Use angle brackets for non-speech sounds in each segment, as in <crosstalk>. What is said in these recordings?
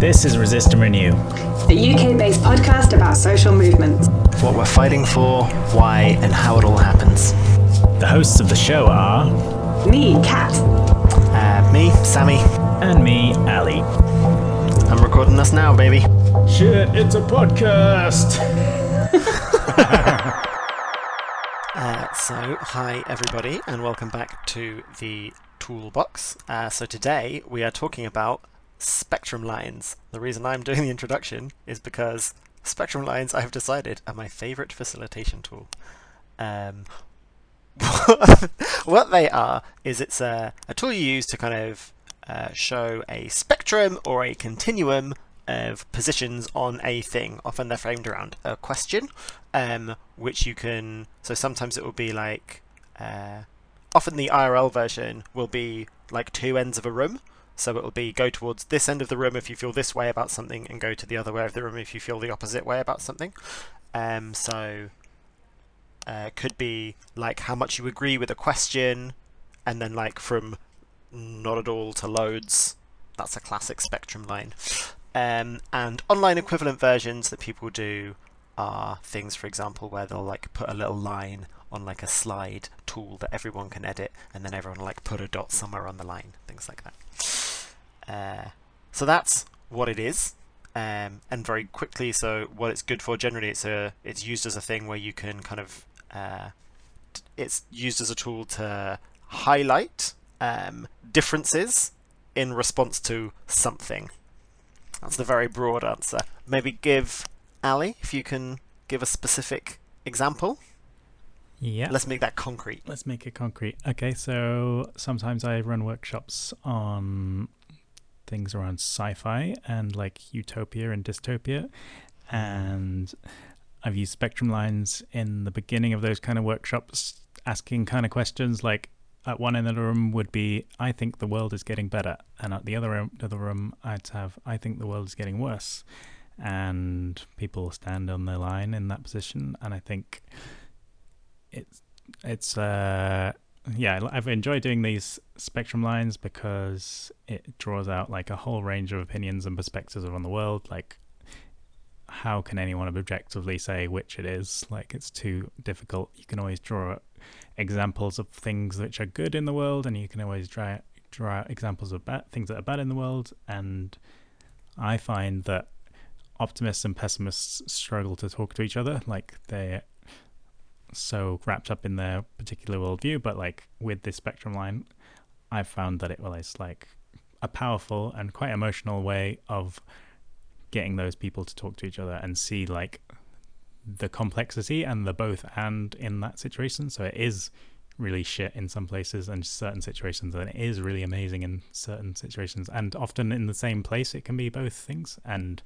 This is Resist and Renew, the UK based podcast about social movements. What we're fighting for, why, and how it all happens. The hosts of the show are Me, Kat. Uh, me, Sammy. And me, Ali. I'm recording this now, baby. Shit, it's a podcast! <laughs> uh, so, hi everybody, and welcome back to the Toolbox. Uh, so today we are talking about spectrum lines. The reason I'm doing the introduction is because spectrum lines, I have decided, are my favorite facilitation tool. Um, <laughs> what they are is it's a, a tool you use to kind of uh, show a spectrum or a continuum of positions on a thing. Often they're framed around a question, um, which you can. So sometimes it will be like. Uh, often the IRL version will be like two ends of a room. So it will be go towards this end of the room if you feel this way about something, and go to the other way of the room if you feel the opposite way about something. Um, so uh, could be like how much you agree with a question, and then like from not at all to loads. That's a classic spectrum line. Um, and online equivalent versions that people do are things, for example, where they'll like put a little line on like a slide tool that everyone can edit, and then everyone like put a dot somewhere on the line, things like that. Uh, so that's what it is. Um, and very quickly, so what it's good for generally, it's a it's used as a thing where you can kind of uh, it's used as a tool to highlight um, differences in response to something. That's the very broad answer. Maybe give Ali if you can give a specific example. Yeah. Let's make that concrete. Let's make it concrete. Okay, so sometimes I run workshops on things around sci-fi and like utopia and dystopia. And I've used spectrum lines in the beginning of those kind of workshops asking kind of questions like at one end of the room would be I think the world is getting better and at the other end of the room I'd have I think the world is getting worse and people stand on their line in that position and I think it's it's uh yeah, I've enjoyed doing these spectrum lines because it draws out like a whole range of opinions and perspectives around the world. Like, how can anyone objectively say which it is? Like, it's too difficult. You can always draw examples of things which are good in the world, and you can always draw draw out examples of bad things that are bad in the world. And I find that optimists and pessimists struggle to talk to each other. Like, they're so wrapped up in their particular worldview, but like with this spectrum line, I've found that it was like a powerful and quite emotional way of getting those people to talk to each other and see like the complexity and the both and in that situation. So it is really shit in some places and certain situations, and it is really amazing in certain situations. And often in the same place, it can be both things. And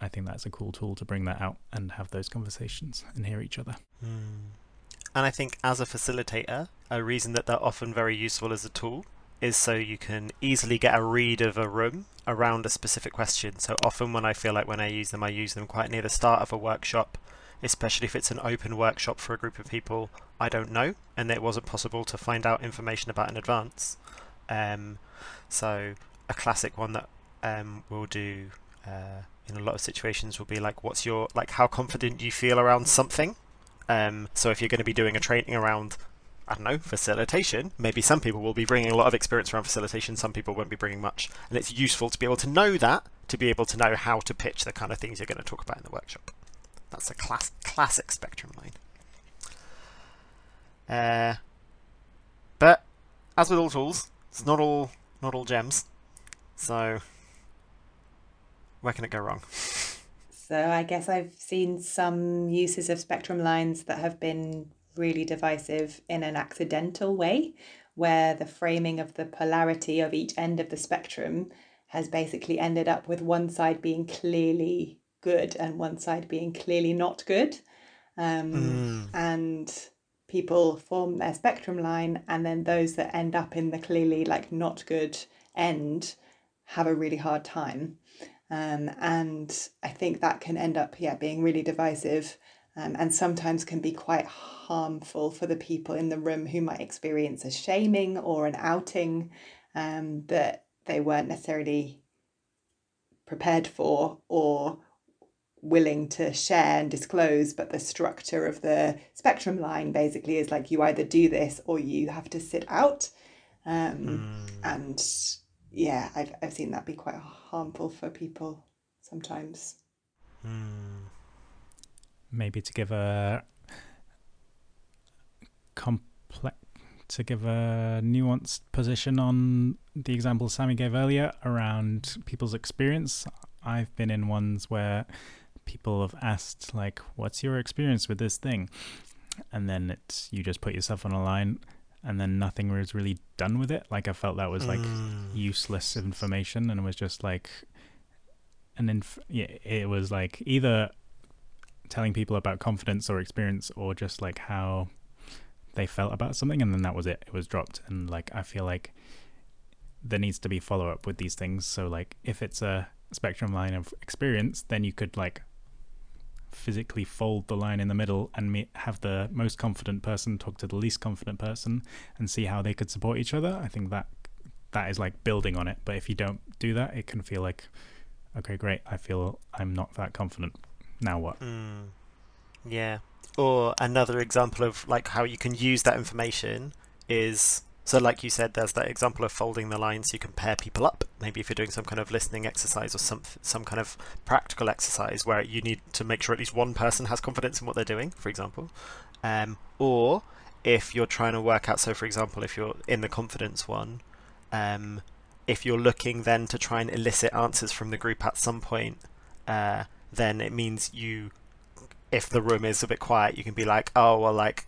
I think that's a cool tool to bring that out and have those conversations and hear each other. Mm. And I think as a facilitator, a reason that they're often very useful as a tool is so you can easily get a read of a room around a specific question. So often when I feel like when I use them, I use them quite near the start of a workshop, especially if it's an open workshop for a group of people I don't know and it wasn't possible to find out information about in advance. Um, so a classic one that um, we'll do uh, in a lot of situations will be like, what's your like, how confident do you feel around something? Um, so if you're going to be doing a training around, I don't know, facilitation, maybe some people will be bringing a lot of experience around facilitation, some people won't be bringing much, and it's useful to be able to know that to be able to know how to pitch the kind of things you're going to talk about in the workshop. That's a class- classic spectrum line. Uh, but as with all tools, it's not all not all gems. So where can it go wrong? So I guess I've seen some uses of spectrum lines that have been really divisive in an accidental way, where the framing of the polarity of each end of the spectrum has basically ended up with one side being clearly good and one side being clearly not good. Um, mm. And people form their spectrum line, and then those that end up in the clearly like not good end have a really hard time. Um, and I think that can end up, yeah, being really divisive um, and sometimes can be quite harmful for the people in the room who might experience a shaming or an outing um, that they weren't necessarily prepared for or willing to share and disclose but the structure of the spectrum line basically is like you either do this or you have to sit out um, Mm. and yeah I've, I've seen that be quite harmful for people sometimes Mm. Maybe to give a complex to give a nuanced position on the example Sammy gave earlier around people's experience. I've been in ones where people have asked like, "What's your experience with this thing?" and then it's you just put yourself on a line, and then nothing was really done with it. Like I felt that was like Mm. useless information and it was just like an inf- yeah it was like either telling people about confidence or experience or just like how they felt about something and then that was it. It was dropped. And like i feel like there needs to be follow up with these things. So like if it's a spectrum line of experience then you could like physically fold the line in the middle and me- have the most confident person talk to the least confident person and see how they could support each other. I think that that is like building on it. But if you don't do that it can feel like okay great. I feel i'm not that confident now what Mm. Yeah. Or another example of like how you can use that information is so like you said there's that example of folding the lines. you can pair people up maybe if you're doing some kind of listening exercise or some some kind of practical exercise where you need to make sure at least one person has confidence in what they're doing for example um, or if you're trying to work out so for example if you're in the confidence one um, if you're looking then to try and elicit answers from the group at some point uh, then it means you if the room is a bit quiet you can be like oh well like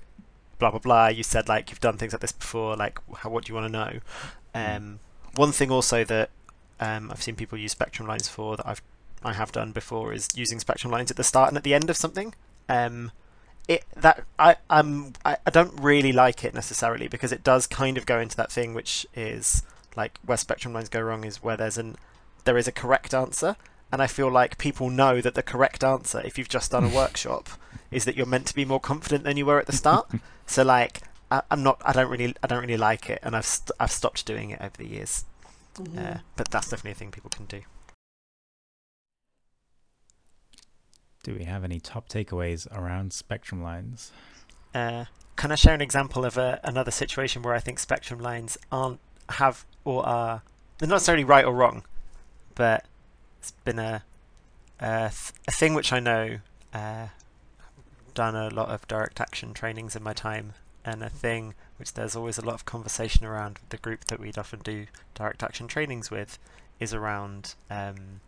blah blah blah you said like you've done things like this before like how what do you want to know um, one thing also that um, I've seen people use spectrum lines for that I've I have done before is using spectrum lines at the start and at the end of something. Um, it that I I'm I, I don't really like it necessarily because it does kind of go into that thing which is like where spectrum lines go wrong is where there's an there is a correct answer and I feel like people know that the correct answer if you've just done a workshop <laughs> is that you're meant to be more confident than you were at the start. <laughs> So like I, I'm not I don't really I don't really like it and I've st- I've stopped doing it over the years. Uh, but that's definitely a thing people can do. Do we have any top takeaways around spectrum lines? Uh, can I share an example of a, another situation where I think spectrum lines aren't have or are they're not necessarily right or wrong, but it's been a a, th- a thing which I know. Uh, done a lot of direct action trainings in my time, and a thing which there's always a lot of conversation around with the group that we'd often do direct action trainings with is around. Um,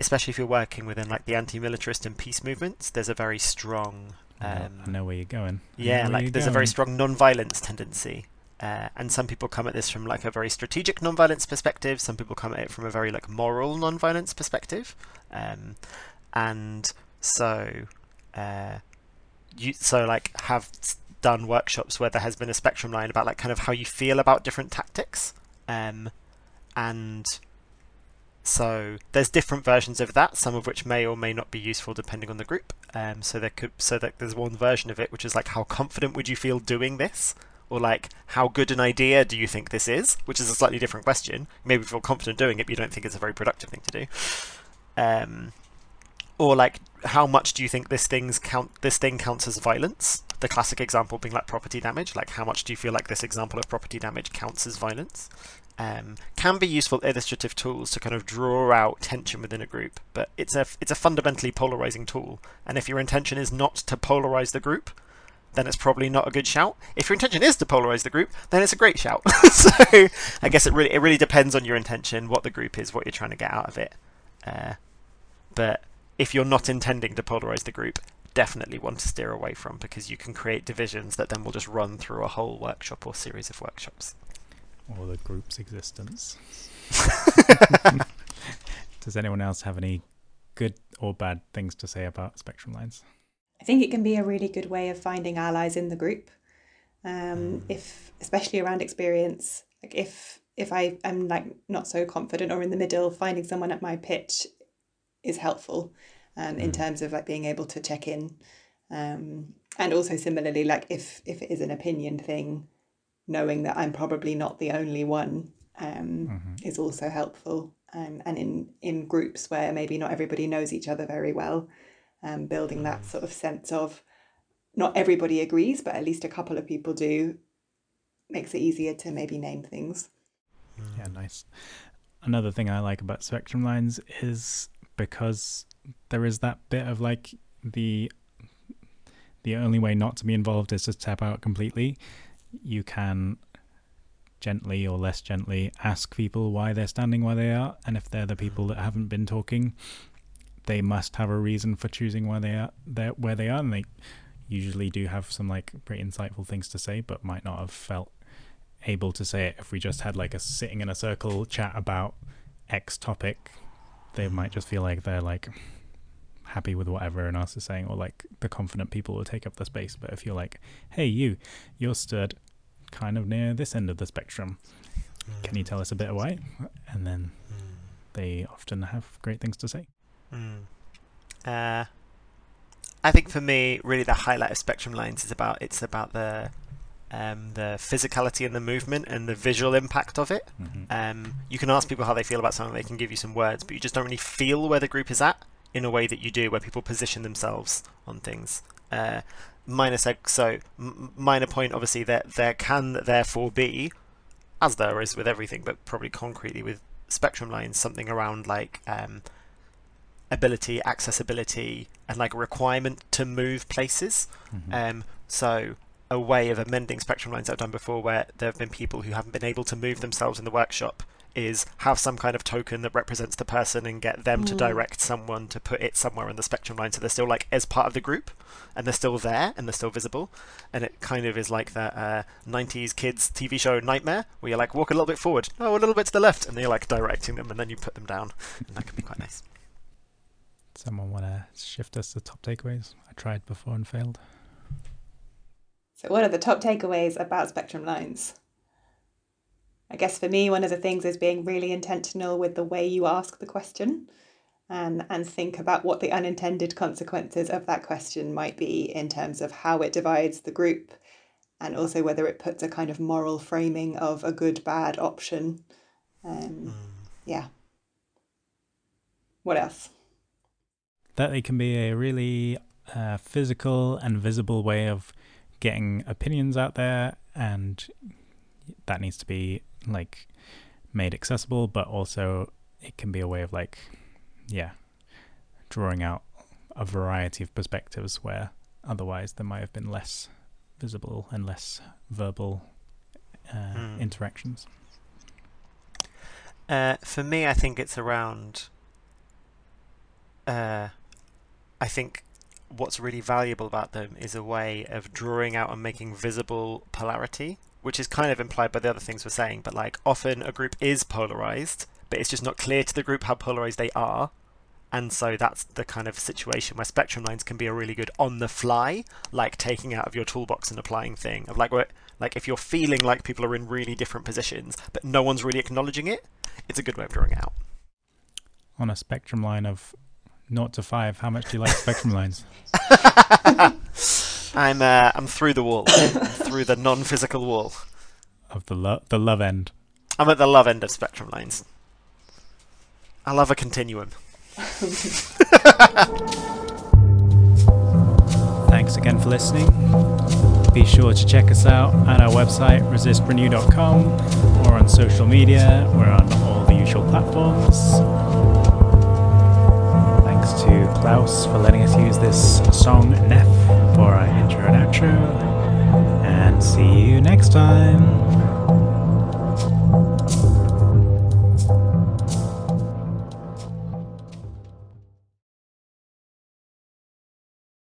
especially if you're working within like the anti-militarist and peace movements, there's a very strong I know- um, i know where you're going I yeah, like there's a very strong non-violence tendency, uh, and some people come at this from like a very strategic non-violence perspective. Some people come at it from a very like moral non-violence perspective, um, and so uh, you so like have done workshops where there has been a spectrum line about like kind of how you feel about different tactics, um, and so there's different versions of that, some of which may or may not be useful depending on the group. Um, so there could so that there's one version of it which is like how confident would you feel doing this, or like how good an idea do you think this is, which is a slightly different question. Maybe feel confident doing it, but you don't think it's a very productive thing to do. Um, or like how much do you think this thing's count this thing counts as violence? The classic example being like property damage. Like how much do you feel like this example of property damage counts as violence? um, can be useful illustrative tools to kind of draw out tension within a group, but it's a it's a fundamentally polarizing tool. And if your intention is not to polarize the group, then it's probably not a good shout. If your intention is to polarize the group, then it's a great shout. <laughs> so I guess it really it really depends on your intention, what the group is, what you're trying to get out of it. Uh, but if you're not intending to polarize the group, definitely one to steer away from because you can create divisions that then will just run through a whole workshop or series of workshops. or the group's existence <laughs> does anyone else have any good or bad things to say about spectrum lines I think it can be a really good way of finding allies in the group. Um, if especially around experience, like if if I am like not so confident or in the middle, finding someone at my pitch is helpful um, in terms of like being able to check in. Um, and also similarly, like if if it is an opinion thing, knowing that I'm probably not the only one um, is also helpful. um, and in in groups where maybe not everybody knows each other very well, um, building that sort of sense of not everybody agrees, but at least a couple of people do, makes it easier to maybe name things. Yeah, nice. Another thing I like about spectrum lines is because there is that bit of like the the only way not to be involved is to tap out completely. You can gently or less gently ask people why they're standing where they are, and if they're the people that haven't been talking, they must have a reason for choosing where they are there where they are, and they usually do have some like pretty insightful things to say, but might not have felt able to say it if we just had like a sitting in a circle chat about X topic. They might just feel like they're like happy with whatever anyone else is saying, or like the confident people will take up the space. But if you're like, hey, you, you're stood kind of near this end of the spectrum, can you tell us a bit of why? And then hmm. they often have great things to say. Mm. Uh, I think for me, really, the highlight of Spectrum Lines is about it's about the um, the physicality and the movement and the visual impact of it. Mm-hmm. Um, you can ask people how they feel about something; they can give you some words, but you just don't really feel where the group is at in a way that you do where people position themselves on things. Uh, minor seg- so m- minor point, obviously, that there can therefore be, as there is with everything, but probably concretely with spectrum lines, something around like um, ability, accessibility, and like a requirement to move places. Mhm. Um, so a way of amending spectrum lines I've done before, where there have been people who haven't been able to move themselves in the workshop, is have some kind of token that represents the person and get them to Mm. direct someone to put it somewhere in the spectrum line, so they're still like as part of the group, and they're still there and they're still visible, and it kind of is like that uh, '90s kids TV show Knightmare, where you're like walk a little bit forward, oh a little bit to the left, and then you're like directing them, and then you put them down, and that can be quite nice. Someone want to shift us to top takeaways? I tried before and failed. So, what are the top takeaways about spectrum lines? I guess for me, one of the things is being really intentional with the way you ask the question and, and think about what the unintended consequences of that question might be in terms of how it divides the group and also whether it puts a kind of moral framing of a good bad option. Um, yeah. What else? That they can be a really uh, physical and visible way of getting opinions out there and that needs to be like made accessible but also it can be a way of like yeah drawing out a variety of perspectives where otherwise there might have been less visible and less verbal uh, Hmm. interactions Uh, for me, I think it's around. Uh, I think what's really valuable about them is a way of drawing out and making visible polarity, which is kind of implied by the other things we're saying. But like, often a group is polarized, but it's just not clear to the group how polarized they are. And so that's the kind of situation where spectrum lines can be a really good on the fly, like taking out of your toolbox and applying thing. Of like, what, like if you're feeling like people are in really different positions, but no one's really acknowledging it, it's a good way of drawing it out. on a spectrum line of 0 to 5 how much do you like spectrum lines <laughs> <laughs> I'm uh, I'm through the wall, through the non-physical wall. of the lo- the love end I'm at the love end of spectrum lines. I love a continuum. <laughs> Thanks again for listening. Be sure to check us out at our website, resistrenew.com, or on social media. We're on all the usual platforms. Thanks to Klaus for letting us use this song Neff for our intro and outro. And see you next time.